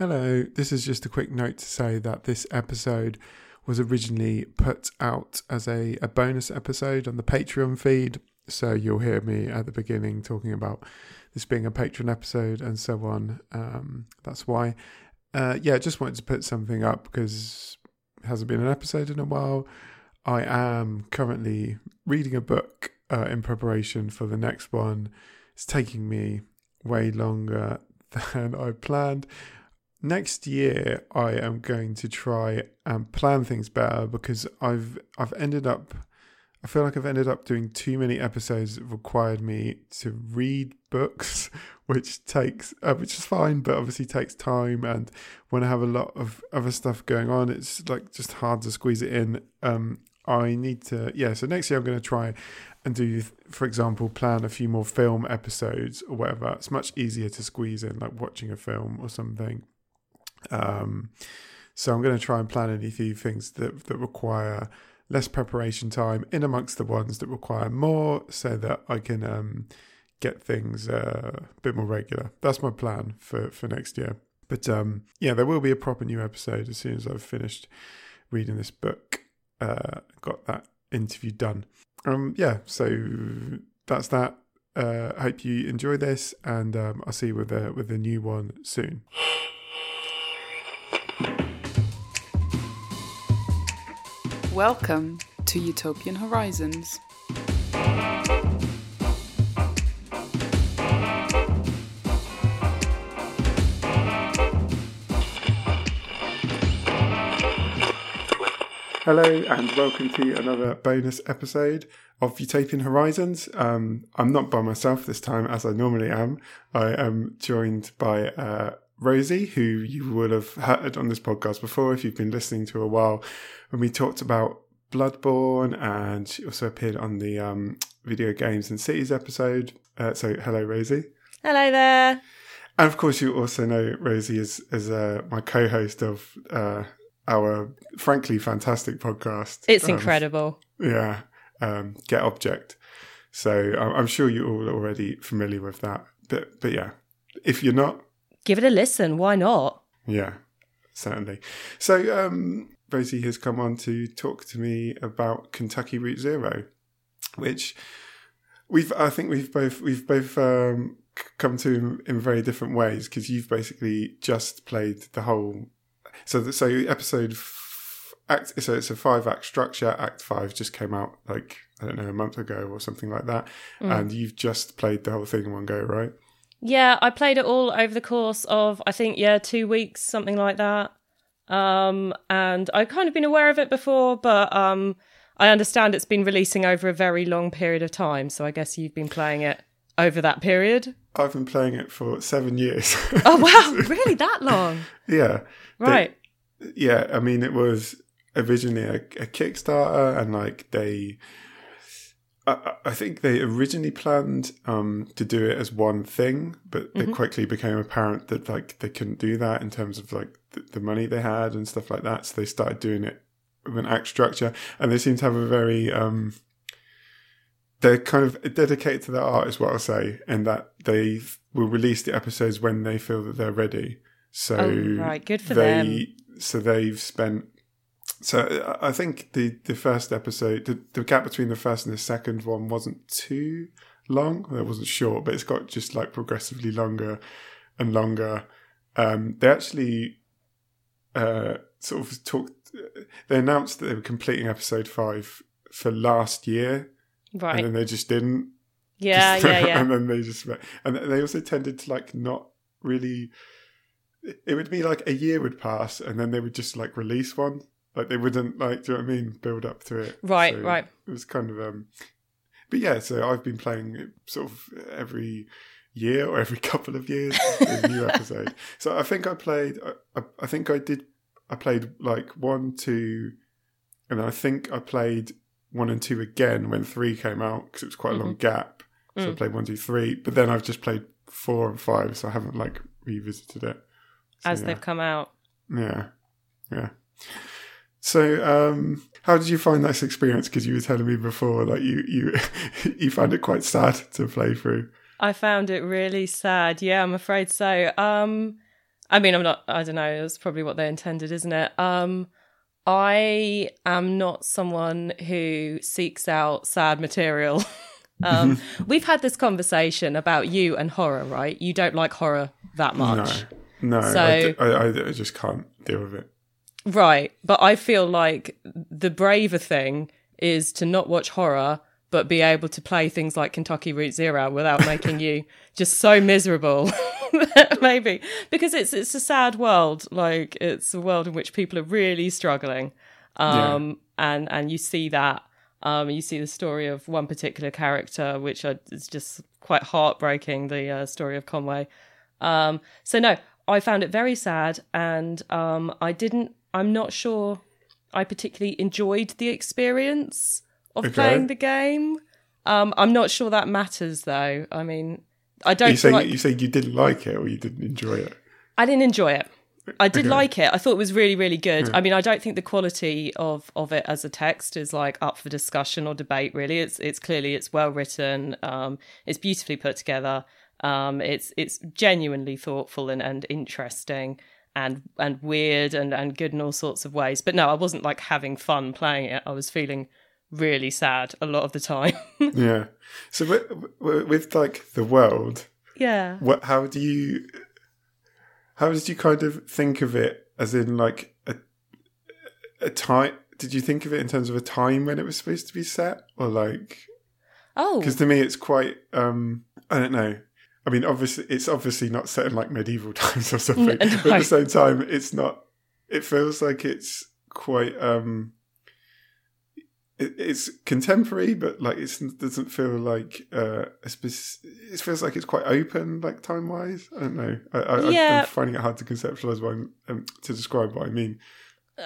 Hello, this is just a quick note to say that this episode was originally put out as a, a bonus episode on the Patreon feed. So you'll hear me at the beginning talking about this being a Patreon episode and so on. Um, that's why. Uh, yeah, just wanted to put something up because it hasn't been an episode in a while. I am currently reading a book uh, in preparation for the next one. It's taking me way longer than I planned next year I am going to try and plan things better because I've I've ended up I feel like I've ended up doing too many episodes that required me to read books, which takes uh, which is fine, but obviously takes time. And when I have a lot of other stuff going on, it's like just hard to squeeze it in. Um, I need to yeah. So next year I'm going to try and do, for example, plan a few more film episodes or whatever. It's much easier to squeeze in like watching a film or something. Um, so I'm going to try and plan any few things that that require less preparation time in amongst the ones that require more, so that I can um, get things uh, a bit more regular. That's my plan for for next year. But um, yeah, there will be a proper new episode as soon as I've finished reading this book. Uh, got that interview done. Um, yeah, so that's that. Uh, I hope you enjoy this, and um, I'll see you with a with a new one soon. Welcome to Utopian Horizons. Hello, and welcome to another bonus episode of Utopian Horizons. Um, I'm not by myself this time, as I normally am. I am joined by uh, Rosie, who you would have heard on this podcast before if you've been listening to a while, when we talked about Bloodborne, and she also appeared on the um, video games and cities episode. Uh, so, hello, Rosie. Hello there. And of course, you also know Rosie as as uh, my co-host of uh, our frankly fantastic podcast. It's um, incredible. Yeah, um, Get Object. So I'm, I'm sure you're all already familiar with that. But but yeah, if you're not, Give it a listen. Why not? Yeah, certainly. So, um, Rosie has come on to talk to me about Kentucky Route Zero, which we've, I think we've both, we've both um, come to in, very different ways because you've basically just played the whole. So, the, so episode f- act. So it's a five act structure. Act five just came out like I don't know a month ago or something like that, and you've just played the whole thing in one go, right? Yeah, I played it all over the course of I think yeah two weeks, something like that. Um, and I've kind of been aware of it before, but um, I understand it's been releasing over a very long period of time. So I guess you've been playing it over that period. I've been playing it for seven years. Oh wow, really that long? yeah. They- Right. yeah, I mean, it was originally a, a Kickstarter, and like they, I, I think they originally planned um, to do it as one thing, but it quickly became apparent that like they couldn't do that in terms of like the, the money they had and stuff like that. So they started doing it with an act structure, and they seem to have a very um, they're kind of dedicated to their art, is what I'll say, and that they will release the episodes when they feel that they're ready. So Oh, right. Good for they, them. So they've spent. So I think the the first episode, the, the gap between the first and the second one wasn't too long. It wasn't short, but it's got just like progressively longer and longer. Um, they actually uh, sort of talked. They announced that they were completing episode five for last year, and then they just didn't. Yeah, yeah, yeah. and then they just and they also tended to like not really. It would be like a year would pass, and then they would just like release one. Like they wouldn't like, do you know what I mean? Build up to it. Right, So right. It was kind of um. But yeah, so I've been playing it sort of every year or every couple of years a new episode. So I think I played. I, I think I did. I played like one, two, and I think I played one and two again when three came out because it was quite a long gap. So I played one, two, three, but then I've just played four and five, so I haven't like revisited it. So, As yeah. they've come out. Yeah, yeah. So, um, how did you find this experience? Because you were telling me before, like you you you found it quite sad to play through. I found it really sad. Yeah, I'm afraid so. Um, I mean, I'm not. I don't know. It's probably what they intended, isn't it? Um, I am not someone who seeks out sad material. um, we've had this conversation about you and horror, right? You don't like horror that much, No, no, So- I, d- I- I- I just can't deal with it. Right? But I feel like the braver thing is to not watch horror, but be able to play things like Kentucky Route Zero without making you just so miserable. Maybe because it's it's a sad world. Like it's a world in which people are really struggling, um, and and you see that. Um, you see the story of one particular character, which are, is just quite heartbreaking. The uh, story of Conway. Um, so no, I found it very sad, and um, I didn't. I'm not sure. I particularly enjoyed the experience of Okay. playing the game. Um, I'm not sure that matters, though. I mean, I don't say like you say you didn't like it or you didn't enjoy it. I didn't enjoy it. I did Okay. like it. I thought it was really, really good. I mean, I don't think the quality of of it as a text is like up for discussion or debate. Really, it's it's clearly it's well written. Um, it's beautifully put together. Um, it's it's genuinely thoughtful and, and interesting and and weird and and good in all sorts of ways. But no, I wasn't like having fun playing it. I was feeling really sad a lot of the time. Yeah. So with, with, like the world, yeah. what? How do you? How did you kind of think of it? As in, like a a time? Did you think of it in terms of a time when it was supposed to be set, or like? Oh, Because to me, it's quite. um I don't know. I mean, obviously, it's obviously not set in like medieval times or something. No, But at the same time, it's not. It feels like it's quite. um it, It's contemporary, but like it doesn't feel like uh, a spec- It feels like it's quite open, like time wise. I don't know. I, I, Yeah. I'm finding it hard to conceptualize what I'm, um, to describe what I mean.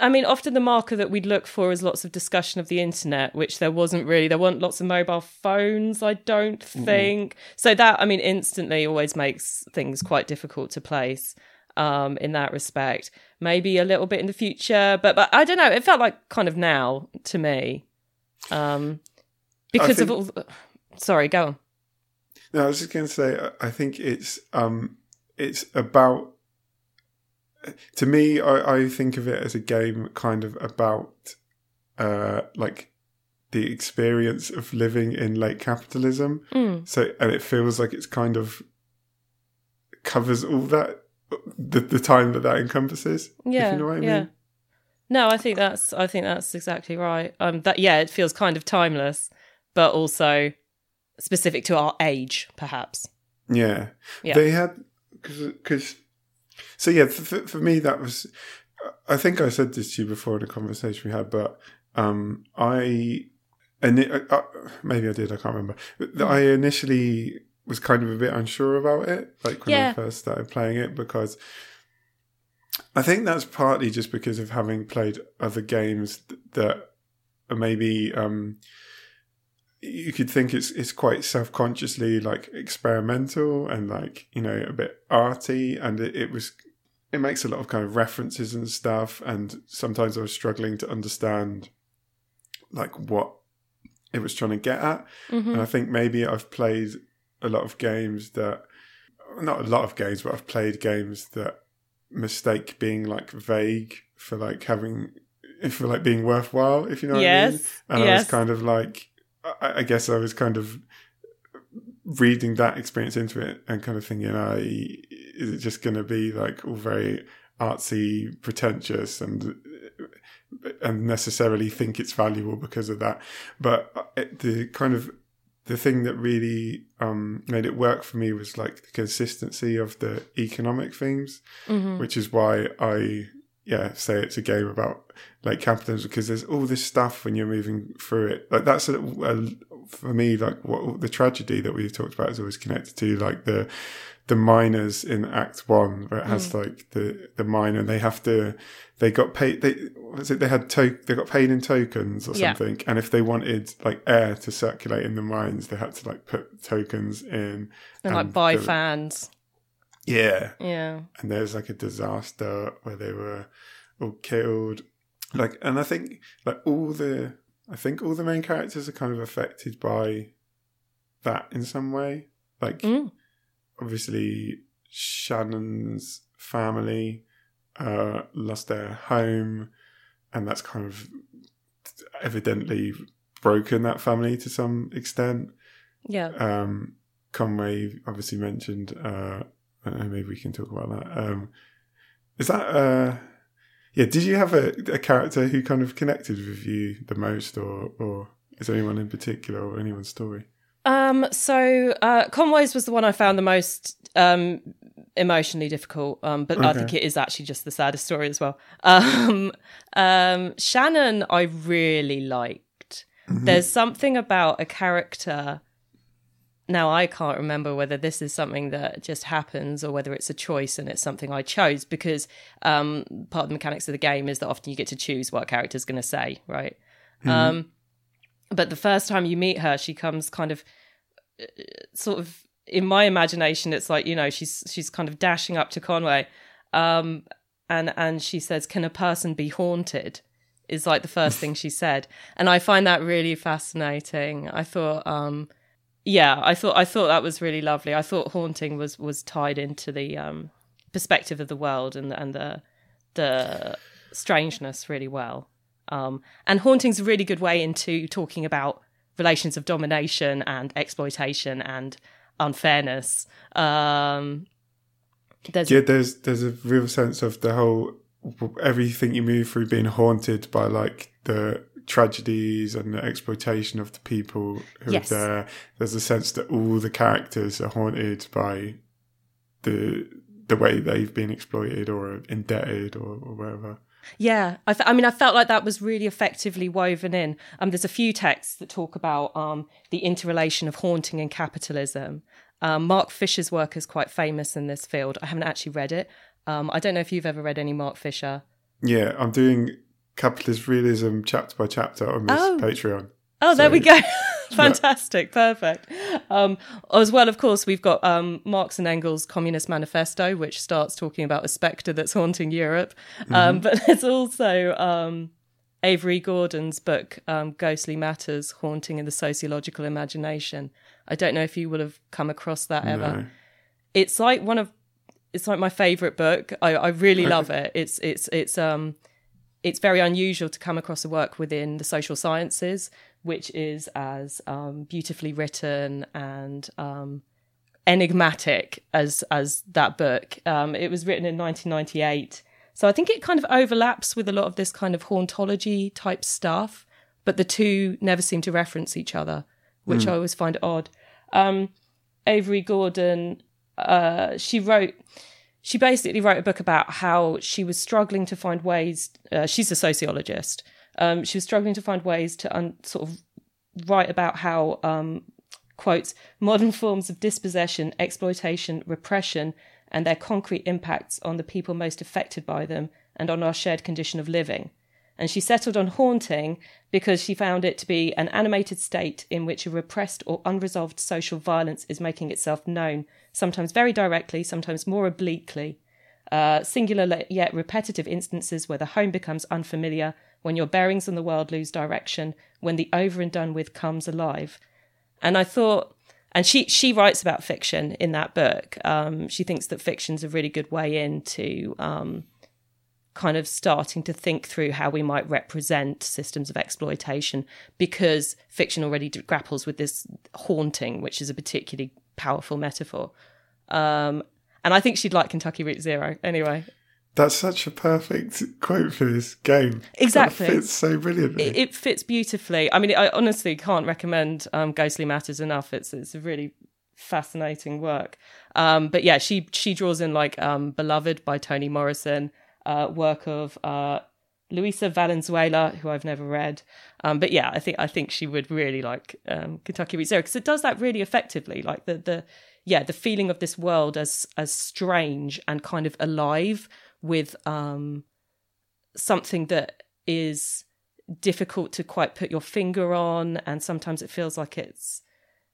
I mean, often the marker that we'd look for is lots of discussion of the internet, which there wasn't really. There weren't lots of mobile phones, I don't think. So that, I mean, instantly always makes things quite difficult to place um, in that respect. Maybe a little bit in the future, but but I don't know. It felt like kind of now to me, um, because of all. The, sorry, go on. No, I was just going to say, I- I think it's um, it's about. To me, I, I think of it as a game kind of about, uh, like, the experience of living in late capitalism. Mm. So, and it feels like it's kind of covers all that the the time that that encompasses. Yeah, if you know what I yeah. mean. No, I think that's I think that's exactly right. Um, that yeah, it feels kind of timeless, but also specific to our age, perhaps. Yeah. Yeah. They had because so yeah for, for me that was I think I said this to you before in a conversation we had, but um I and it, uh, maybe I did I can't remember. But I initially was kind of a bit unsure about it, like when I first started playing it, because I think that's partly just because of having played other games that are maybe um, you could think it's it's quite self consciously like experimental and like you know a bit arty, and it, it was it makes a lot of kind of references and stuff, and sometimes I was struggling to understand like what it was trying to get at. hmm And I think maybe I've played a lot of games that, not a lot of games, but I've played games that mistake being like vague for like having, for like being worthwhile, if you know what I mean. Yes. And I was kind of like, I, I guess I was kind of reading that experience into it and kind of thinking, I is it just going to be like all very artsy, pretentious, and and necessarily think it's valuable because of that. But it, the kind of the thing that really um, made it work for me was like the consistency of the economic themes, Mhm. which is why I yeah say it's a game about like capitalism because there's all this stuff when you're moving through it. Like that's a, a, for me like what the tragedy that we've talked about is always connected to like the the miners in Act One, where it has mm. like the the miner, and they have to they got paid. They was it they had to they got paid in tokens or Yeah. something, and if they wanted like air to circulate in the mines, they had to like put tokens in. and like buy the- fans. Yeah, Yeah. and there's like a disaster where they were all killed. Like, and I think like all the I think all the main characters are kind of affected by that in some way. Like, Mm. obviously Shannon's family uh, lost their home, and that's kind of evidently broken that family to some extent. Yeah. Um, Conway obviously mentioned. Uh, I don't know, maybe we can talk about that. Um, is that uh, yeah? Did you have a, a character who kind of connected with you the most, or or is there anyone in particular or anyone's story? Um, so uh, Conway's was the one I found the most um, emotionally difficult, um, but I think it is actually just the saddest story as well. Um, um, Shannon, I really liked. There's something about a character. Now I can't remember whether this is something that just happens or whether it's a choice and it's something I chose because um, part of the mechanics of the game is that often you get to choose what a character's going to say, right? Um, but the first time you meet her, she comes kind of uh, sort of in my imagination, it's like you know she's she's kind of dashing up to Conway, um, and and she says, "Can a person be haunted?" Is like the first thing she said, and I find that really fascinating. I thought, um, yeah, I thought I thought that was really lovely. I thought haunting was was tied into the um, perspective of the world and and the the strangeness really well. Um, and haunting's a really good way into talking about relations of domination and exploitation and unfairness. Um, there's Yeah, there's there's a real sense of the whole everything you move through being haunted by like the tragedies and the exploitation of the people who Yes. are there. There's a sense that all the characters are haunted by the the way they've been exploited or indebted or, or whatever. Yeah, I, th- I mean, I felt like that was really effectively woven in. Um, there's a few texts that talk about um, the interrelation of haunting and capitalism. Um, Mark Fisher's work is quite famous in this field. I haven't actually read it. Um, I don't know if you've ever read any Mark Fisher. Yeah, I'm doing capitalist realism chapter by chapter on this Oh. Patreon. Oh, there we go. Fantastic, perfect. Um, as well, of course, we've got um, Marx and Engels' Communist Manifesto, which starts talking about a spectre that's haunting Europe. Um, but there's also um, Avery Gordon's book, um, Ghostly Matters Haunting in the Sociological Imagination. I don't know if you will have come across that ever No. it's like one of it's like my favorite book i, I really love it it's it's it's um it's very unusual to come across a work within the social sciences which is as um, beautifully written and um, enigmatic as as that book. Um, it was written in 1998 so i think it kind of overlaps with a lot of this kind of hauntology type stuff but the two never seem to reference each other which i always find odd. Um, avery gordon uh, she wrote she basically wrote a book about how she was struggling to find ways uh, she's a sociologist um, she was struggling to find ways to un- sort of write about how um, quotes modern forms of dispossession exploitation repression and their concrete impacts on the people most affected by them and on our shared condition of living and she settled on haunting because she found it to be an animated state in which a repressed or unresolved social violence is making itself known, sometimes very directly, sometimes more obliquely. Uh, singular yet repetitive instances where the home becomes unfamiliar, when your bearings in the world lose direction, when the over and done with comes alive. And I thought, and she she writes about fiction in that book. Um, she thinks that fiction's a really good way into um, kind of starting to think through how we might represent systems of exploitation because fiction already d- grapples with this haunting, which is a particularly powerful metaphor. Um, and I think she'd like Kentucky Route Zero anyway. That's such a perfect quote for this game. Exactly. That fits so brilliantly. It, it fits beautifully. I mean, I honestly can't recommend um, Ghostly Matters enough. It's it's a really fascinating work. Um, but yeah, she she draws in like um, Beloved by Toni Morrison, uh, work of uh, Luisa Valenzuela, who I've never read. Um, but yeah, I think I think she would really like um, Kentucky Route Zero because it does that really effectively. Like the the yeah the feeling of this world as as strange and kind of alive with um, something that is difficult to quite put your finger on and sometimes it feels like it's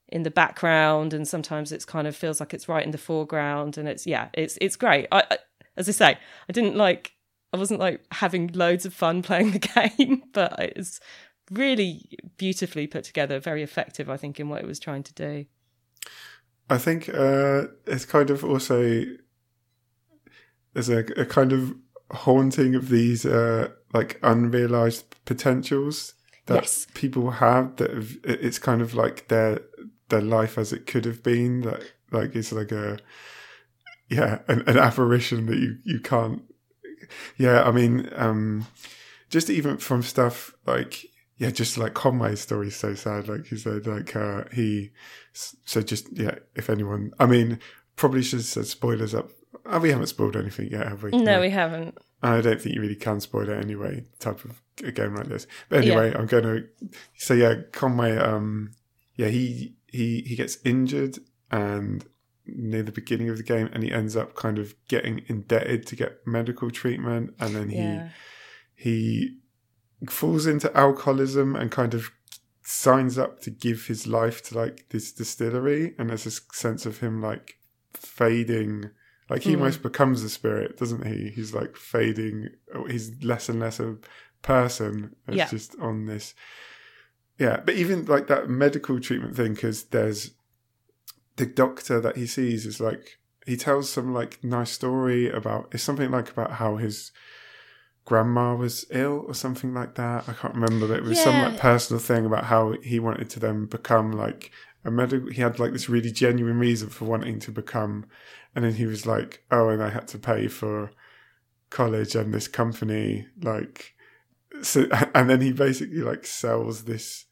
in the background and sometimes it's kind of feels like it's right in the foreground and it's yeah it's it's great I, as i say i didn't like i wasn't like having loads of fun playing the game but it's really beautifully put together very effective i think in what it was trying to do I think uh, it's kind of also there's a, a kind of haunting of these uh, like unrealized potentials that Yes. people have. That have, it's kind of like their their life as it could have been. That like it's like a yeah an, an apparition that you you can't. Yeah, I mean, um, just even from stuff like yeah, just like Conway's story is so sad. Like he said, like uh, he so just yeah. If anyone, I mean, probably should have said spoilers up. Oh, we haven't spoiled anything yet, have we? No, we haven't. I don't think you really can spoil it anyway. Type of a game like this. But anyway, I'm going to. So yeah, Conway. Um, yeah, he he he gets injured and near the beginning of the game, and he ends up kind of getting indebted to get medical treatment, and then he Yeah. he falls into alcoholism and kind of signs up to give his life to like this distillery and there's this sense of him like fading like he Mm. almost becomes a spirit doesn't he he's like fading he's less and less a person it's Yeah. just on this yeah but even like that medical treatment thing because there's the doctor that he sees is like he tells some like nice story about it's something like about how his grandma was ill or something like that. I can't remember, but it was some like personal thing about how he wanted to then become like a medical. He had like this really genuine reason for wanting to become, and then he was like, "Oh, and I had to pay for college and this company." Like, so, and then he basically like sells this.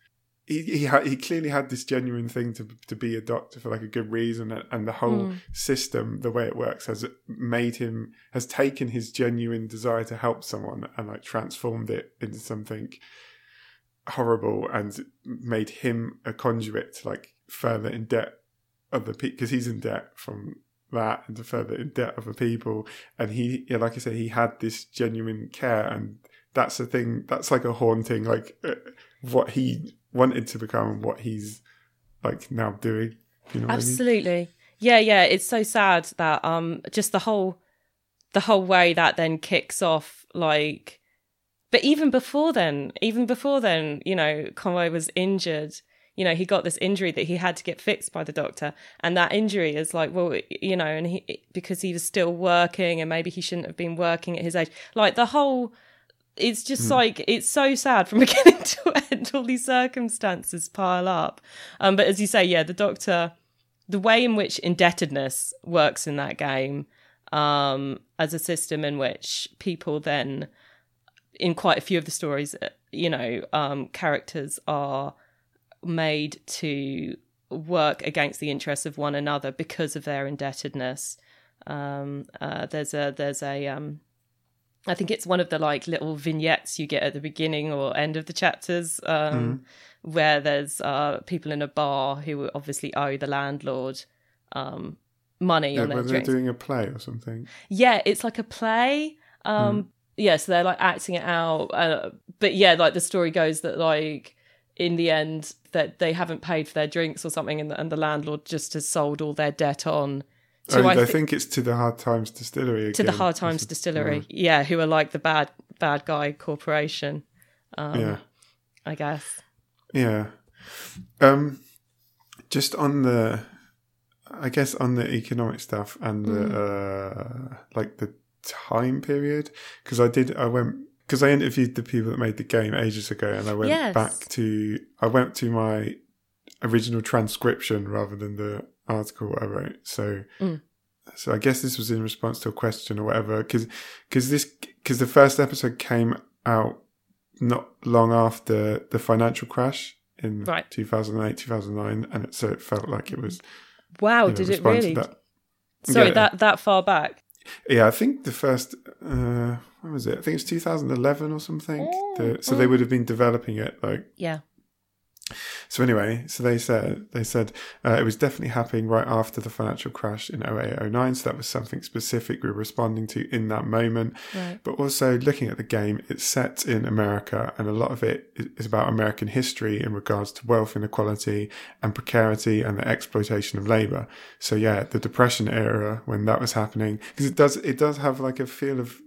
He he had he clearly had this genuine thing to to be a doctor for like a good reason, and, and the whole Mm. system, the way it works, has made him has taken his genuine desire to help someone and like transformed it into something horrible and made him a conduit to like further in debt other people because he's in debt from that and to further in debt other people and he yeah like i said he had this genuine care and that's the thing that's like a haunting like uh, what he wanted to become what he's like now doing you know what I mean? Absolutely. Yeah, yeah. It's so sad that um just the whole the whole way that then kicks off like but even before then, even before then, you know, Conway was injured. You know, he got this injury that he had to get fixed by the doctor. And that injury is like, well, you know, and he because he was still working and maybe he shouldn't have been working at his age. Like the whole it's just like it's so sad from beginning to end. All these circumstances pile up. Um but as you say yeah the doctor the way in which indebtedness works in that game um as a system in which people then in quite a few of the stories uh, you know um characters are made to work against the interests of one another because of their indebtedness. Um uh there's a there's a um I think it's one of the like little vignettes you get at the beginning or end of the chapters, um, where there's uh, people in a bar who obviously owe the landlord um, money yeah, on their they're doing a play or something Yeah, it's like a play. Um, Yeah, so they're like acting it out. Uh, but yeah, like the story goes that like in the end that they haven't paid for their drinks or something, and, and the landlord just has sold all their debt on. Oh, I I, think it's to the Hard Times Distillery. to the. Hard Times Distillery, yeah, who are like the bad bad guy corporation, um, yeah, I guess. yeah. Um, just on the, I guess on the economic stuff and the Mm. uh, like the time period because I did I went because I interviewed the people that made the game ages ago and I went Yes. back to I went to my original transcription rather than the article I wrote. So Mm. so I guess this was in response to a question or whatever because because this because the first episode came out not long after the financial crash in Right. 2008 2009 and it, so it felt like it was Wow, you know, did it really? that. Sorry, Yeah. that that far back. Yeah, I think the first uh when was it? I think it was 2011 or something. Oh, The- so they oh. would have been developing it like Yeah. So anyway, so they said they said uh, it was definitely happening right after the financial crash in 0809, so that was something specific we were responding to in that moment. Right. But also looking at the game, it's set in America, and a lot of it is- about American history in regards to wealth inequality and precarity and the exploitation of labor. So yeah, the Depression era when that was happening, because it does it does have like a feel of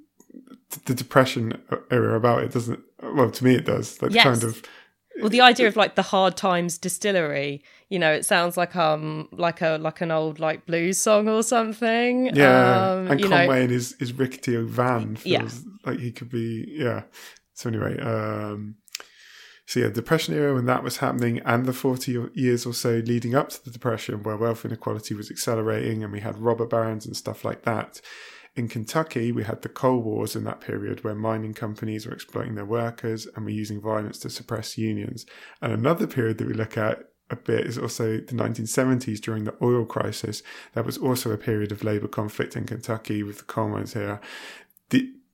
the Depression era about it, doesn't it? Well, to me it does. Like Yes. kind of Well, the idea of like the Hard Times Distillery, you know, it sounds like um like a like an old like blues song or something. Yeah, um, and you know, Conway in his his rickety old van feels Yeah. like he could be. Yeah. So anyway, um, so yeah, depression era when that was happening, and the forty years or so leading up to the depression, where wealth inequality was accelerating, and we had robber barons and stuff like that. In Kentucky, we had the coal wars in that period where mining companies were exploiting their workers and were using violence to suppress unions. And another period that we look at a bit is also the 1970s during the oil crisis. That was also a period of labour conflict in Kentucky with the coal mines here.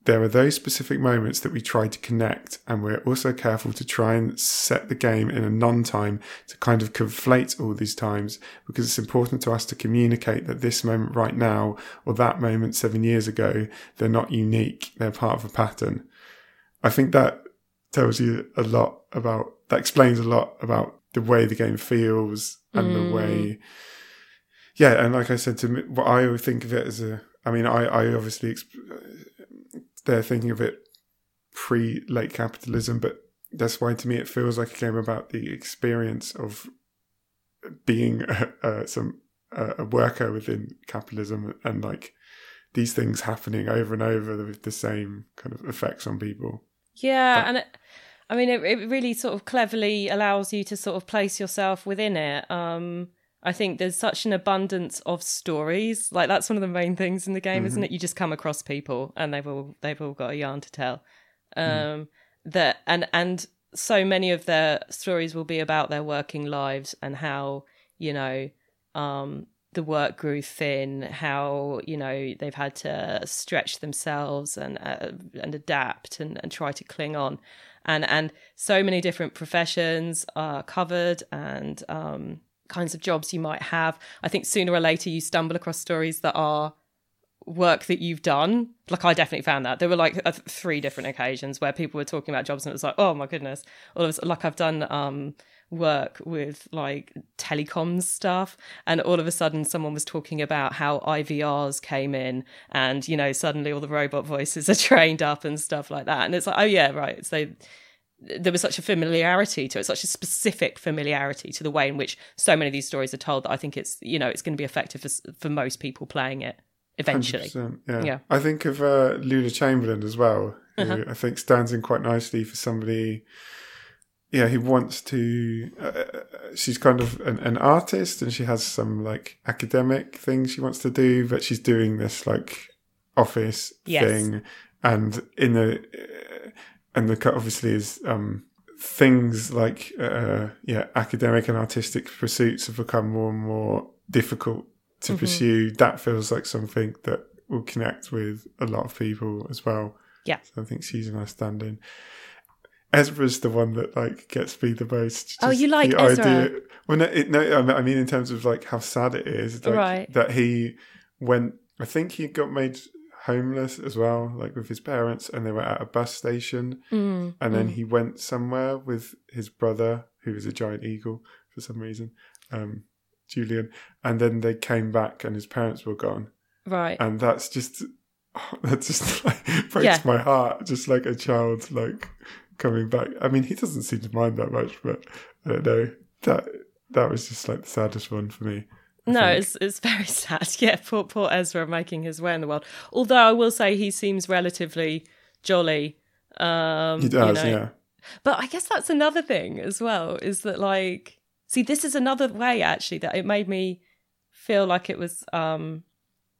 There are those specific moments that we try to connect, and we're also careful to try and set the game in a non time to kind of conflate all these times because it's important to us to communicate that this moment right now or that moment seven years ago, they're not unique, they're part of a pattern. I think that tells you a lot about, that explains a lot about the way the game feels and the way, mm. yeah, and like I said to me, what I would think of it as a, I mean, I, I obviously, exp- they're thinking of it pre late capitalism, but that's why to me it feels like a game about the experience of being a, a, some a, a worker within capitalism and like these things happening over and over with the same kind of effects on people. Yeah, But- and it, I mean, it, it really sort of cleverly allows you to sort of place yourself within it. Um, I think there's such an abundance of stories. Like that's one of the main things in the game, isn't it? You just come across people, and they've all they've all got a yarn to tell. Um, That and and so many of their stories will be about their working lives and how you know um, the work grew thin, how you know they've had to stretch themselves and uh, and adapt and, and try to cling on, and and so many different professions are covered and um, kinds of jobs you might have. I think sooner or later you stumble across stories that are work that you've done. Like I definitely found that there were like three different occasions where people were talking about jobs and it was like, oh my goodness, all of a like I've done um work with like telecoms stuff and all of a sudden someone was talking about how IVRs came in and you know suddenly all the robot voices are trained up and stuff like that and it's like oh yeah right so there was such a familiarity to it such a specific familiarity to the way in which so many of these stories are told that I think it's you know it's going to be effective for, for most people playing it eventually yeah. Yeah. I think of uh, Lula Chamberlain as well, who Uh-huh. I think stands in quite nicely for somebody. Yeah, who wants to. Uh, she's kind of an, an artist, and she has some like academic things she wants to do, but she's doing this like office Yes. thing, and in the uh, and the cut obviously is um things like uh yeah academic and artistic pursuits have become more and more difficult to Mm-hmm. pursue that feels like something that will connect with a lot of people as well Yeah. so i think she's a nice stand-in ezra's the one that like gets me the most Oh, you like the Ezra? well no, it, no I mean- i mean in terms of like how sad it is like, Right. that he went i think he got made homeless as well like with his parents and they were at a bus station Mm, and then he went somewhere with his brother, who was a giant eagle for some reason, um, Julian. And then they came back, and his parents were gone, right and that's just that just like breaks Yeah. my heart. Just like a child, like coming back. I mean, he doesn't seem to mind that much, but I don't know that that was just like the saddest one for me. No, it's it's very sad. Yeah, poor poor Ezra making his way in the world. Although I will say he seems relatively jolly. Um, he you does, know. yeah. But I guess that's another thing as well. Is that like, see, this is another way actually that it made me feel like it was um,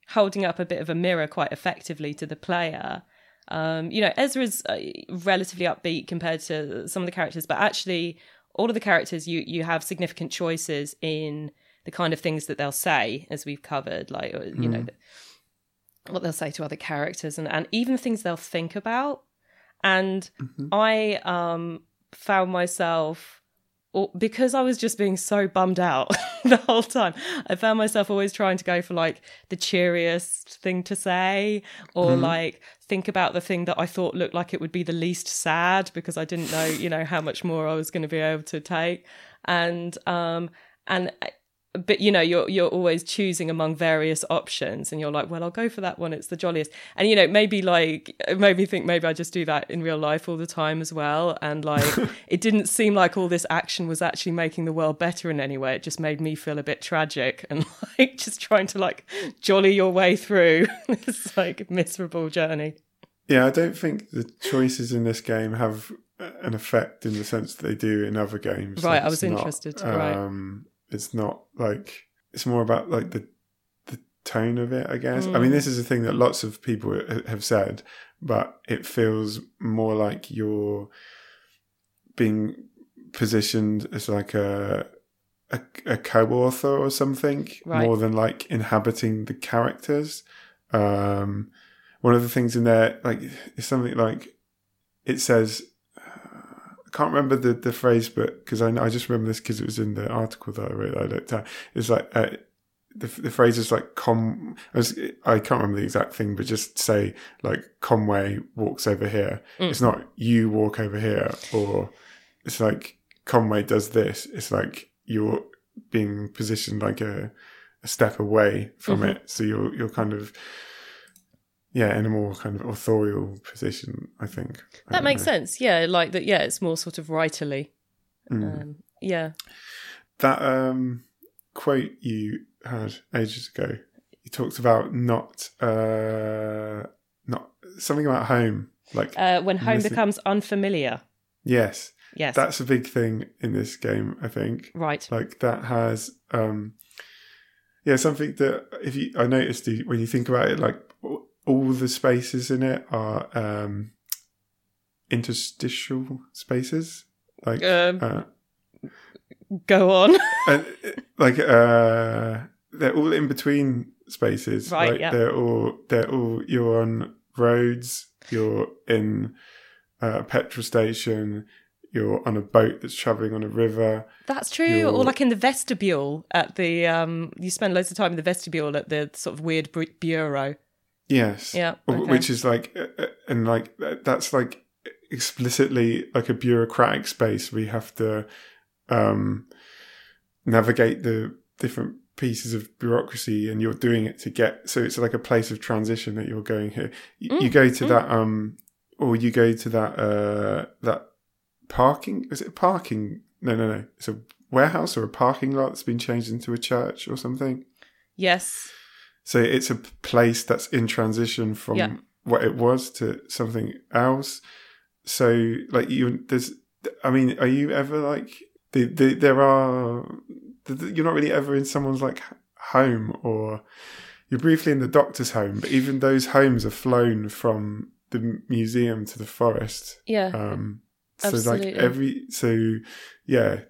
holding up a bit of a mirror quite effectively to the player. Um, you know, Ezra's uh, relatively upbeat compared to some of the characters, but actually, all of the characters you you have significant choices in the kind of things that they'll say, as we've covered, like uh, you know, what they'll say to other characters, and and even things they'll think about. And I um found myself because I was just being so bummed out the whole time, I found myself always trying to go for like the cheeriest thing to say or like think about the thing that I thought looked like it would be the least sad because I didn't know, you know, how much more I was going to be able to take. And um and but you know you're you're always choosing among various options and you're like well I'll go for that one. It's the jolliest. And you know maybe like it made me think maybe I just do that in real life all the time as well. And like it didn't seem like all this action was actually making the world better in any way. It just made me feel a bit tragic and like just trying to like jolly your way through this like miserable journey. Yeah I don't think the choices in this game have an effect in the sense that they do in other games. Right Like, I was not, interested right. um it's not like it's more about like the the tone of it i guess i Mm. mean this is a thing that lots of people have said but it feels more like you're being positioned as like a a, a co-author or something Right. more than like inhabiting the characters um one of the things in there like is something like it says I can't remember the, the phrase, but because I, I just remember this because it was in the article that I read. I looked at. It's like uh, the the phrase is like com. I, was, I can't remember the exact thing, but just say like Conway walks over here. Mm. It's not you walk over here, or it's like Conway does this. It's like you're being positioned like a a step away from Mhm. it, so you're you're kind of yeah in a more kind of authorial position. I think. I that makes know. sense. Yeah like that yeah it's more sort of writerly. Mm. um, yeah. That um quote you had ages ago you talked about not uh not something about home like uh, when home becomes unfamiliar. Yes. Yes. That's a big thing in this game i think. Right. Like that has um yeah something that if you i noticed when you think about it like all the spaces in it are um interstitial spaces like um, uh, go on and like uh they're all in between spaces Right, like yeah. they're all they're all you're on roads you're in a petrol station you're on a boat that's traveling on a river That's true. You're- Or like in the vestibule at the um you spend loads of time in the vestibule at the sort of weird bureau. Yes Yeah. Okay. which is like uh, uh, and like that's like explicitly like a bureaucratic space we have to um navigate the different pieces of bureaucracy and you're doing it to get so it's like a place of transition that you're going here you, you Mm, go to mm. that um or you go to that uh that parking is it parking no no no it's a warehouse or a parking lot that's been changed into a church or something yes. So it's a place that's in transition from Yeah. what it was to something else. So like you, there's, I mean, are you ever like, the, the, there are, you're not really ever in someone's like home or you're briefly in the doctor's home, but even those homes are flown from the museum to the forest. Yeah. Um, so Absolutely. like every, so yeah,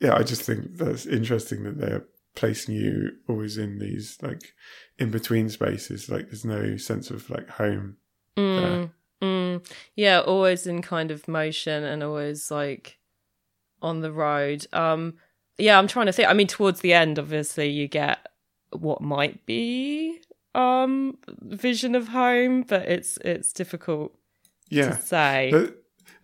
yeah, I just think that's interesting that they're placing you always in these like in between spaces. Like there's no sense of like home. Mm, mm. Yeah, always in kind of motion and always like on the road. Um yeah, I'm trying to think. I mean towards the end obviously you get what might be um vision of home, but it's it's difficult Yeah. to say. Let,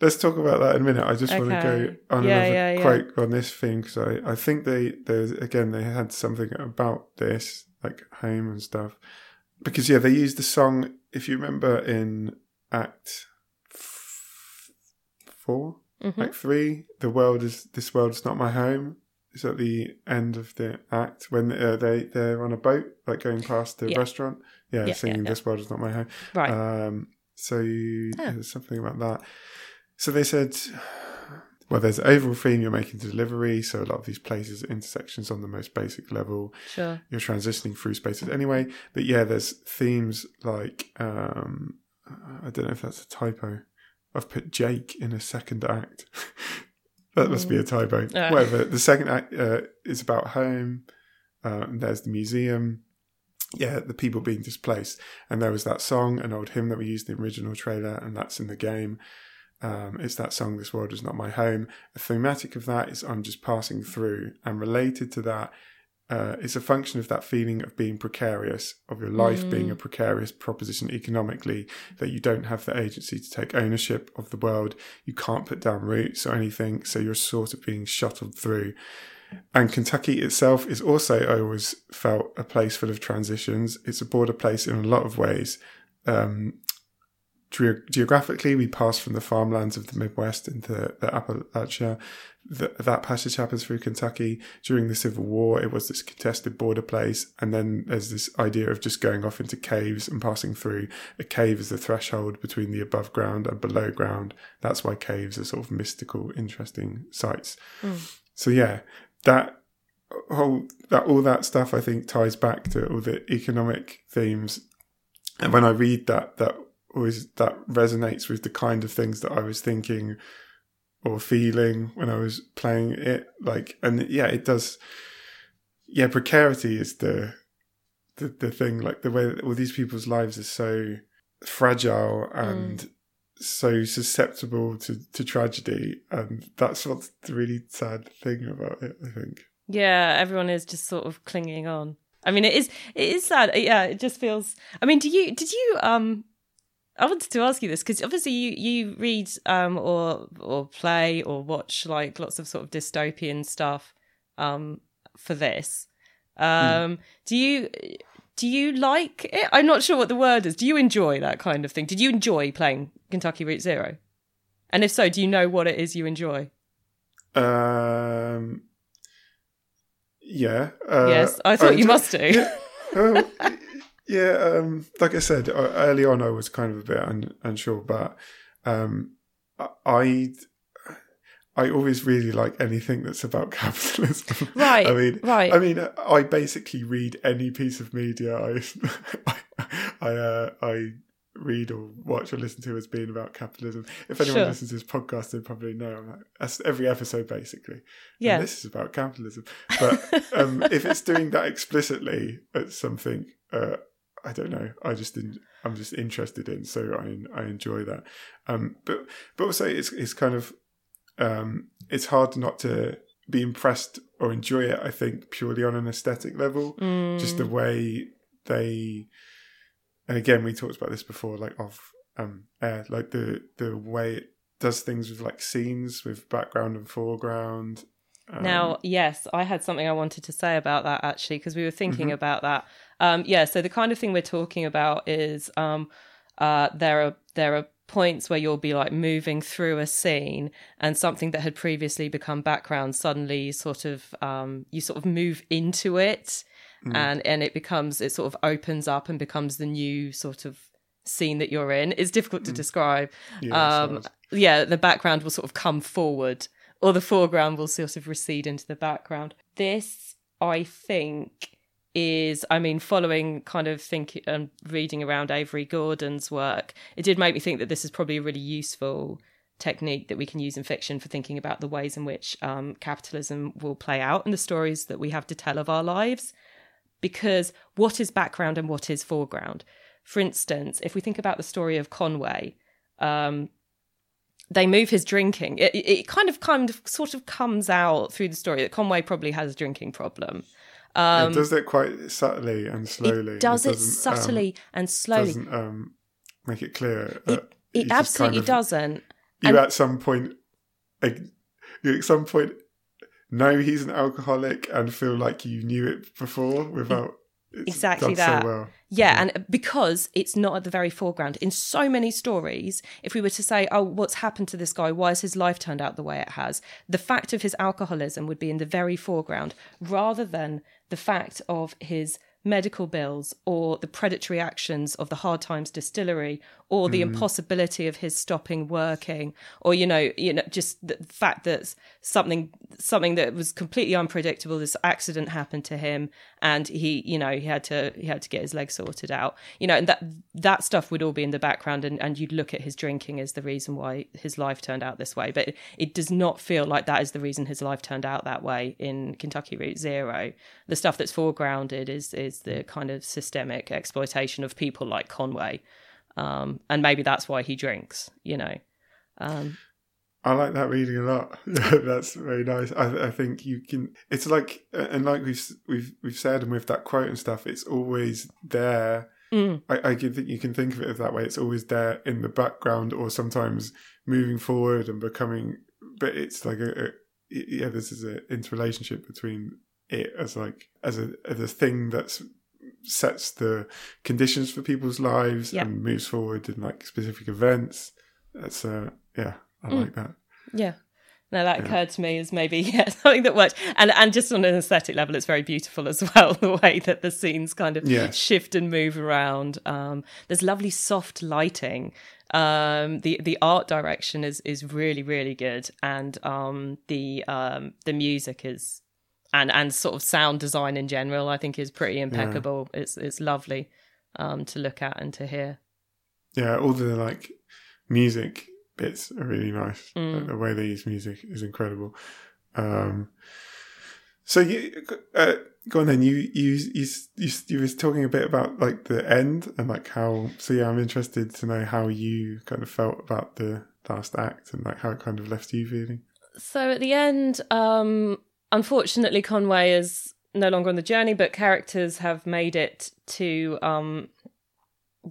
us talk about that in a minute. I just want to go on Yeah, another yeah, yeah. quote on this thing because I, I think they there's again they had something about this like home and stuff because yeah they used the song if you remember in Act f- four Mhm. Act three the world is this world is not my home is at the end of the act when uh, they they're on a boat like going past the Yeah. restaurant yeah, Yeah, singing yeah, this world is not my home Right. um, so there's something about that. So they said, well, there's an overall theme you're making to delivery. So a lot of these places intersections on the most basic level. sure. You're transitioning through spaces anyway. But yeah, there's themes like um, I don't know if that's a typo. I've put Jake in a second act. that must be a typo. Ah. Whatever. The second act uh, is about home. Uh, and there's the museum. Yeah, the people being displaced. And there was that song, an old hymn that we used in the original trailer, and that's in the game. Um, it's that song, This World Is Not My Home. The thematic of that is I'm just passing through. And related to that, uh, it's a function of that feeling of being precarious, of your life being a precarious proposition economically, that you don't have the agency to take ownership of the world. You can't put down roots or anything. So you're sort of being shuttled through. and Kentucky itself is also, I always felt, a place full of transitions. It's a border place in a lot of ways. Um, ge- geographically, we pass from the farmlands of the Midwest into the Appalachia. The, that passage happens through Kentucky. During the Civil War, it was this contested border place. And then there's this idea of just going off into caves and passing through. A cave is the threshold between the above ground and below ground. That's why caves are sort of mystical, interesting sites. Hmm. So, yeah, that whole that all that stuff I think ties back to all the economic themes. And when I read that, that always that resonates with the kind of things that I was thinking or feeling when I was playing it. Like, and yeah, it does. Yeah, precarity is the the the thing. Like the way all these people's lives are so fragile and so susceptible to to tragedy, and that's what's the really sad thing about it. I think. Yeah, everyone is just sort of clinging on. I mean, it is it is sad. Yeah, it just feels. I mean, do you did you um? I wanted to ask you this because obviously you you read um or or play or watch like lots of sort of dystopian stuff um for this. Um, do you do you like it? I'm not sure what the word is. Do you enjoy that kind of thing? Did you enjoy playing Kentucky Route Zero? And if so, do you know what it is you enjoy? Um. Yeah. Uh, yes, I thought you must do. Yeah. Um, like I said uh, early on, I was kind of a bit un- unsure, but um, I I always really like anything that's about capitalism. Right, I mean, right. I mean, I basically read any piece of media I I uh, I read or watch or listen to as being about capitalism. If anyone Sure. listens to this podcast, they probably know. Like, that's every episode basically. And Yeah. this is about capitalism. But um, if it's doing that explicitly at something, uh, I don't know. I just didn't. I'm just interested in, so I I enjoy that. Um, but but also it's it's kind of um, it's hard not to be impressed or enjoy it. I think purely on an aesthetic level, just Mm. the way they. And again, we talked about this before, like off um, air, like the the way it does things with like scenes with background and foreground. Um, Now, yes, I had something I wanted to say about that actually, because we were thinking Mm-hmm. about that. Um, yeah, so the kind of thing we're talking about is um, uh, there are there are points where you'll be like moving through a scene and something that had previously become background suddenly sort of um, you sort of move into it Mm. and and it becomes it sort of opens up and becomes the new sort of scene that you're in. It's difficult to describe. Mm. Yeah, um, yeah, the background will sort of come forward, or the foreground will sort of recede into the background. This, I think, is, I mean, following kind of thinking and reading around Avery Gordon's work, it did make me think that this is probably a really useful technique that we can use in fiction for thinking about the ways in which um, capitalism will play out in the stories that we have to tell of our lives. Because what is background and what is foreground? For instance, if we think about the story of Conway, um, they move his drinking. It, it it kind of kind of sort of comes out through the story that Conway probably has a drinking problem. it does it quite subtly and slowly. It does it, doesn't, um, subtly and slowly. doesn't um, make it clear. It, it absolutely kind of- doesn't. You and- at some point, you at some point know he's an alcoholic and feel like you knew it before without it's Exactly that. So well. Yeah, and because it's not at the very foreground. In so many stories, if we were to say, oh, what's happened to this guy? Why has his life turned out the way it has? The fact of his alcoholism would be in the very foreground rather than the fact of his medical bills or the predatory actions of the hard times distillery or the mm. impossibility of his stopping working or you know you know just the fact that something something that was completely unpredictable this accident happened to him and he you know he had to he had to get his leg sorted out. You know and that that stuff would all be in the background and, and you'd look at his drinking as the reason why his life turned out this way. But it, it does not feel like that is the reason his life turned out that way in Kentucky Route Zero. The stuff that's foregrounded is is the kind of systemic exploitation of people like Conway um, and maybe that's why he drinks you know um, I like that reading a lot. That's very nice. I, I think you can. It's like, and like we've we've we've said, and with that quote and stuff, it's always there. mm, I, I can think you can think of it that way. It's always there in the background, or sometimes moving forward and becoming. But it's like a, a yeah, this is an interrelationship between it as like as a as a thing that's sets the conditions for people's lives Yeah. and moves forward in like specific events. That's uh yeah, I Mm. like that. Yeah. Now that Yeah. occurred to me as maybe yeah, something that worked, and and just on an aesthetic level, it's very beautiful as well. The way that the scenes kind of shift and move around. Um, there's lovely soft lighting. Um, the the art direction is is really really good, and um, the um, the music is and and sort of sound design in general, I think is pretty impeccable. It's it's lovely um, to look at and to hear. Yeah, all the like music bits are really nice. Mm. Like, the way they use music is incredible. Um, so you uh, go on then. You you you you you was talking a bit about like the end and like how. So yeah, I'm interested to know how you kind of felt about the last act and like how it kind of left you feeling. So at the end, um, unfortunately, Conway is no longer on the journey, but characters have made it to um,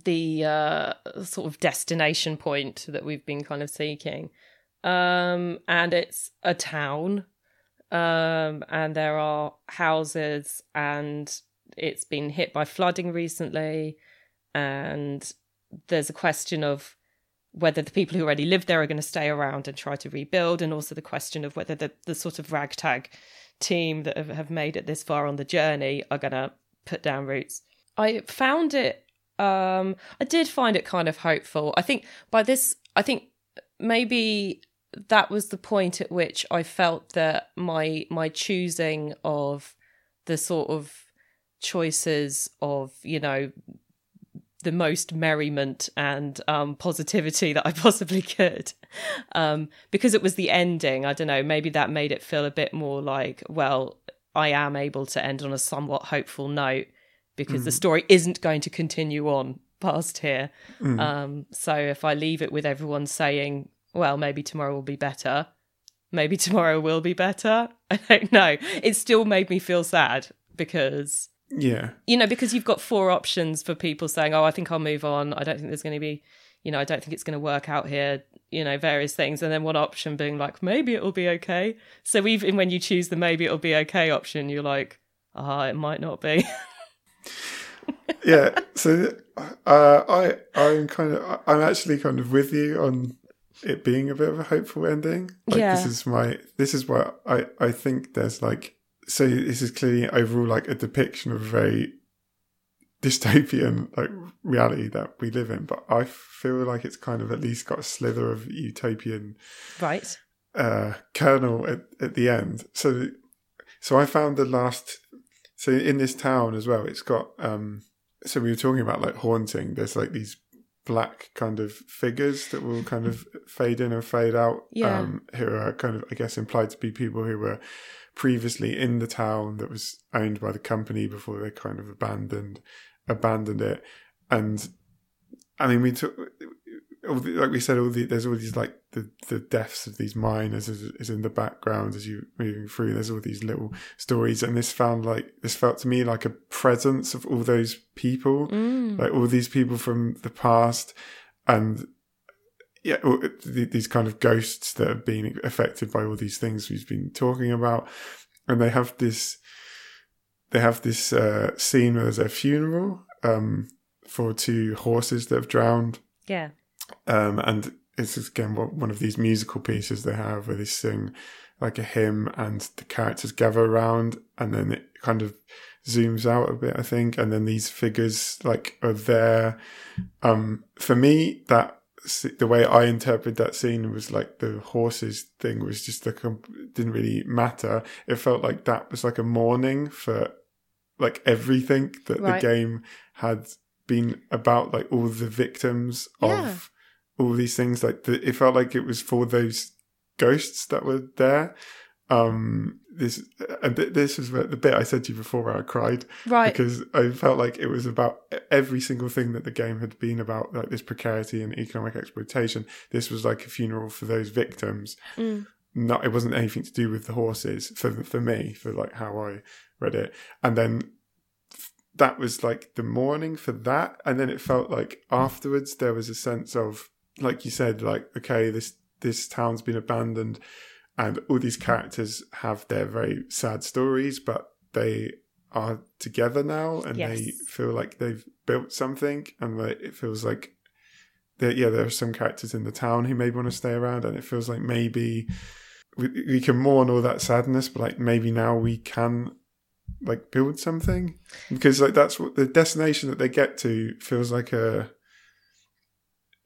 the uh, sort of destination point that we've been kind of seeking. Um, and it's a town, um, and there are houses, and it's been hit by flooding recently, and there's a question of whether the people who already live there are going to stay around and try to rebuild, and also the question of whether the, the sort of ragtag team that have, have made it this far on the journey are going to put down roots. I found it, um, I did find it kind of hopeful. I think by this, I think maybe that was the point at which I felt that my my choosing of the sort of choices of you know the most merriment and um, positivity that I possibly could. Um, because it was the ending, I don't know, maybe that made it feel a bit more like, well, I am able to end on a somewhat hopeful note because the story isn't going to continue on past here. Um, so if I leave it with everyone saying, well, maybe tomorrow will be better, maybe tomorrow will be better, I don't know. It still made me feel sad because Yeah, you know, because you've got four options for people saying, "Oh, I think I'll move on. I don't think there's going to be, you know, I don't think it's going to work out here." You know, various things, and then one option being like, "Maybe it'll be okay." So even when you choose the "maybe it'll be okay" option, you're like, "Ah, it might not be." yeah. So uh, I I'm kind of I'm actually kind of with you on it being a bit of a hopeful ending. Like Yeah. this is my this is what I I think there's like so this is clearly overall like a depiction of a very dystopian like reality that we live in, but I feel like it's kind of at least got a slither of utopian right. uh, kernel at, at the end. So, so I found the last. So in this town as well, it's got. Um, so we were talking about like haunting. There's like these black kind of figures that will kind of fade in and fade out. Yeah. Um, who are kind of, I guess, implied to be people who were previously in the town that was owned by the company before they kind of abandoned abandoned it. And I mean, we took the, like we said, all the there's all these like the the deaths of these miners is, is in the background as you moving through. There's all these little stories, and this found like this felt to me like a presence of all those people, Mm. like all these people from the past, and yeah, these kind of ghosts that have been affected by all these things we've been talking about, and they have this they have this uh, scene where there's a funeral um, for two horses that have drowned Yeah. um, and it's again one one of these musical pieces they have where they sing like a hymn and the characters gather around and then it kind of zooms out a bit i think and then these figures like are there um for me that the way i interpreted that scene was like the horses thing was just the comp- didn't really matter it felt like that was like a mourning for like everything that Right. the game had been about like all the victims Yeah. of all these things like the, it felt like it was for those ghosts that were there um this and th- this was the bit i said to you before where i cried. Right. because i felt like it was about every single thing that the game had been about like this precarity and economic exploitation. This was like a funeral for those victims. Mm. not it wasn't anything to do with the horses for for me for like how i read it. And then that was like the mourning for that. And then it felt like afterwards there was a sense of like you said like okay this this town's been abandoned and all these characters have their very sad stories, but they are together now and they feel like they've built something, and it feels like. That, yeah, there are some characters in the town who maybe want to stay around, and it feels like maybe we, we can mourn all that sadness, but like maybe now we can like build something because like that's what the destination that they get to feels like a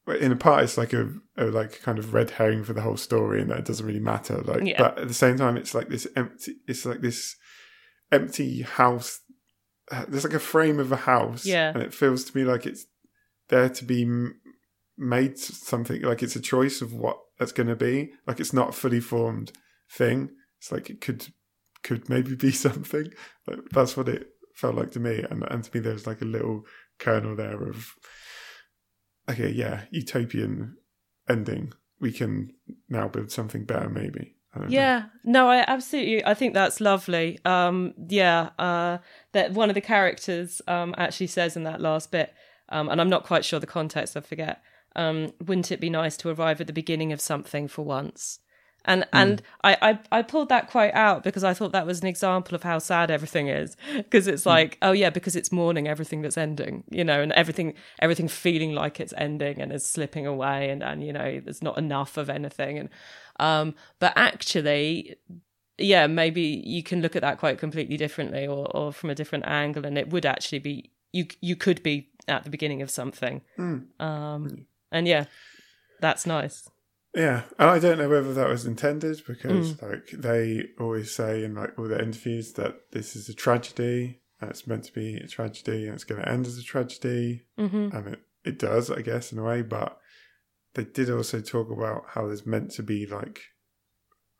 in a part it's like a, a like kind of red herring for the whole story and that it doesn't really matter like Yeah. but at the same time it's like this empty it's like this empty house uh, there's like a frame of a house Yeah. and it feels to me like it's there to be made something like it's a choice of what that's going to be like it's not a fully formed thing it's like it could could maybe be something like, that's what it felt like to me and, and to me there's like a little kernel there of okay yeah utopian ending we can now build something better maybe don't know. Yeah, no, I absolutely. I think that's lovely. Um, yeah, uh, that one of the characters um actually says in that last bit, um, and I'm not quite sure the context. I forget. Um, wouldn't it be nice to arrive at the beginning of something for once? And and I, I I pulled that quote out because I thought that was an example of how sad everything is. Because it's like, oh yeah, because it's mourning everything that's ending, you know, and everything everything feeling like it's ending and is slipping away, and and you know, there's not enough of anything, and um, but actually, yeah, maybe you can look at that quite completely differently, or or from a different angle, and it would actually be you you could be at the beginning of something, um, and yeah, that's nice. Yeah, and I don't know whether that was intended because Mm. like they always say in like all their interviews that this is a tragedy and it's meant to be a tragedy and it's going to end as a tragedy hmm and it, it does, I guess, in a way. But they did also talk about how there's meant to be like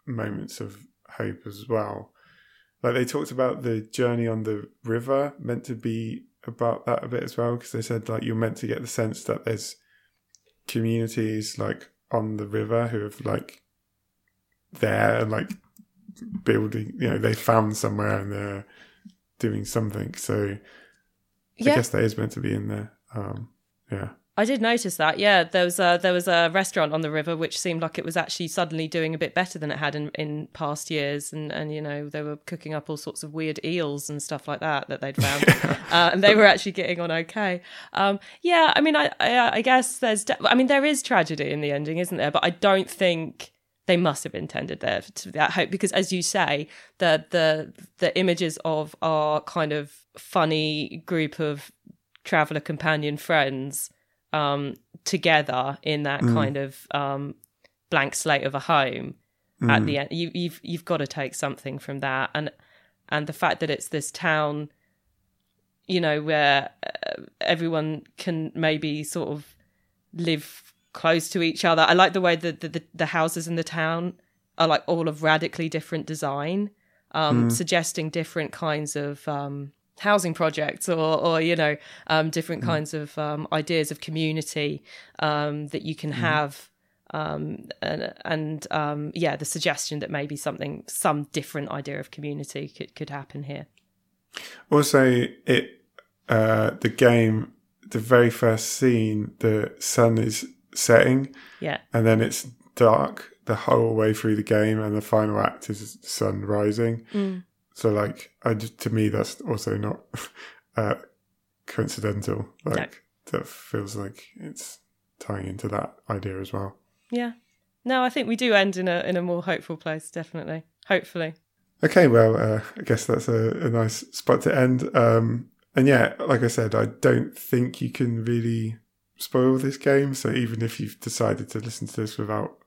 moments of hope as well. Like they talked about the journey on the river meant to be about that a bit as well because they said like you're meant to get the sense that there's communities like on the river who have like there and like building you know they found somewhere and they're doing something so Yeah, I guess that is meant to be in there. Um, yeah. I did notice that. Yeah, there was a there was a restaurant on the river which seemed like it was actually suddenly doing a bit better than it had in, in past years, and and you know they were cooking up all sorts of weird eels and stuff like that that they'd found, uh, and they were actually getting on okay. Um, yeah, I mean, I I, I guess there's de- I mean there is tragedy in the ending, isn't there? But I don't think they must have intended there to that hope because as you say the the the images of our kind of funny group of traveler companion friends um together in that kind of um blank slate of a home at the end. You you've you've got to take something from that. And and the fact that it's this town you know where uh, everyone can maybe sort of live close to each other. I like the way that the, the, the houses in the town are like all of radically different design um suggesting different kinds of um housing projects or or you know um different kinds of um ideas of community um that you can have um and, and um yeah the suggestion that maybe something some different idea of community could could happen here. Also, it uh, the game, the very first scene, the sun is setting, yeah. And then it's dark the whole way through the game, and the final act is sun rising. So, like, I just, to me, that's also not uh, coincidental. Like, that feels like it's tying into that idea as well. yeah no i think we do end in a in a more hopeful place definitely hopefully Okay, well, uh, I guess that's a, a nice spot to end. Um, and yeah, like I said, I don't think you can really spoil this game. So even if you've decided to listen to this without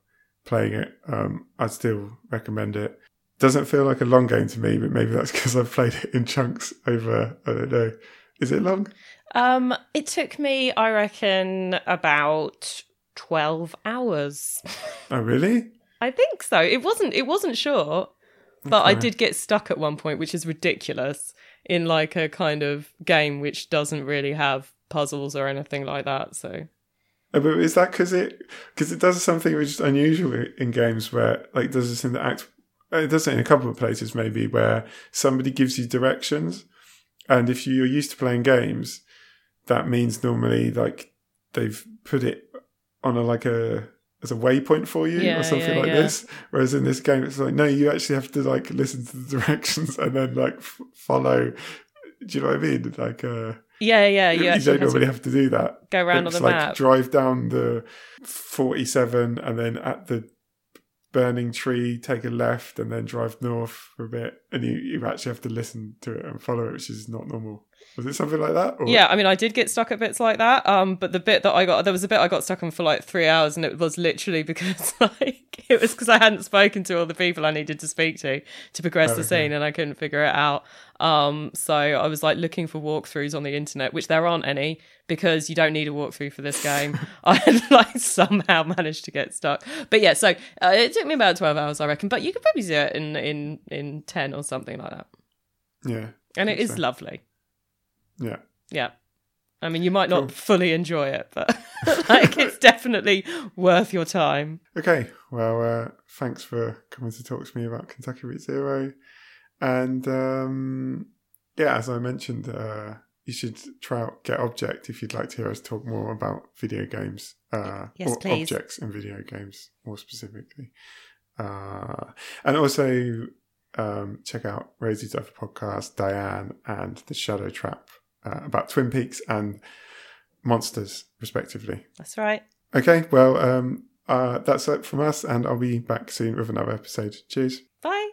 playing it, um, I'd still recommend it. Doesn't feel like a long game to me, but maybe that's because I've played it in chunks over, I don't know. Is it long? um it took me i reckon about 12 hours Oh, really? I think so. It wasn't it wasn't short, but I did get stuck at one point, which is ridiculous in like a kind of game which doesn't really have puzzles or anything like that. So Uh, But is that because it because it does something which is unusual in games where like does this in the act? Uh, It does in a couple of places maybe where somebody gives you directions, and if you're used to playing games, that means normally like they've put it on a like a as a waypoint for you Yeah, or something yeah, like yeah. this. Whereas in this game, it's like no, you actually have to like listen to the directions and then like f- follow. Do you know what I mean? Like, uh, Yeah, yeah. you, You, don't normally have to do that. go around on the like map. drive down the 47 and then at the burning tree take a left and then drive north for a bit and you, you actually have to listen to it and follow it which is not normal was it something like that or? Yeah, I mean, I did get stuck at bits like that. Um, but the bit that I got, there was a bit I got stuck on for like three hours, and it was literally because like it was because I hadn't spoken to all the people I needed to speak to to progress the Okay. scene, and I couldn't figure it out. Um, so I was like looking for walkthroughs on the internet, which there aren't any because you don't need a walkthrough for this game. I had like somehow managed to get stuck, but yeah, so uh, it took me about twelve hours, I reckon. But you could probably do it in in in ten or something like that, yeah and it is so. lovely. Yeah Yeah. I mean, you might not Cool. fully enjoy it, but like it's definitely worth your time. okay well uh, thanks for coming to talk to me about kentucky route zero and um, yeah as i mentioned uh, you should try out get object if you'd like to hear us talk more about video games uh, Yes, or please. objects in video games more specifically uh, and also um, check out Rosie's other podcast, Diane, and The Shadow Trap uh, about Twin Peaks and monsters, respectively. That's right. Okay, well, um, uh, that's it from us, and I'll be back soon with another episode. Cheers. Bye.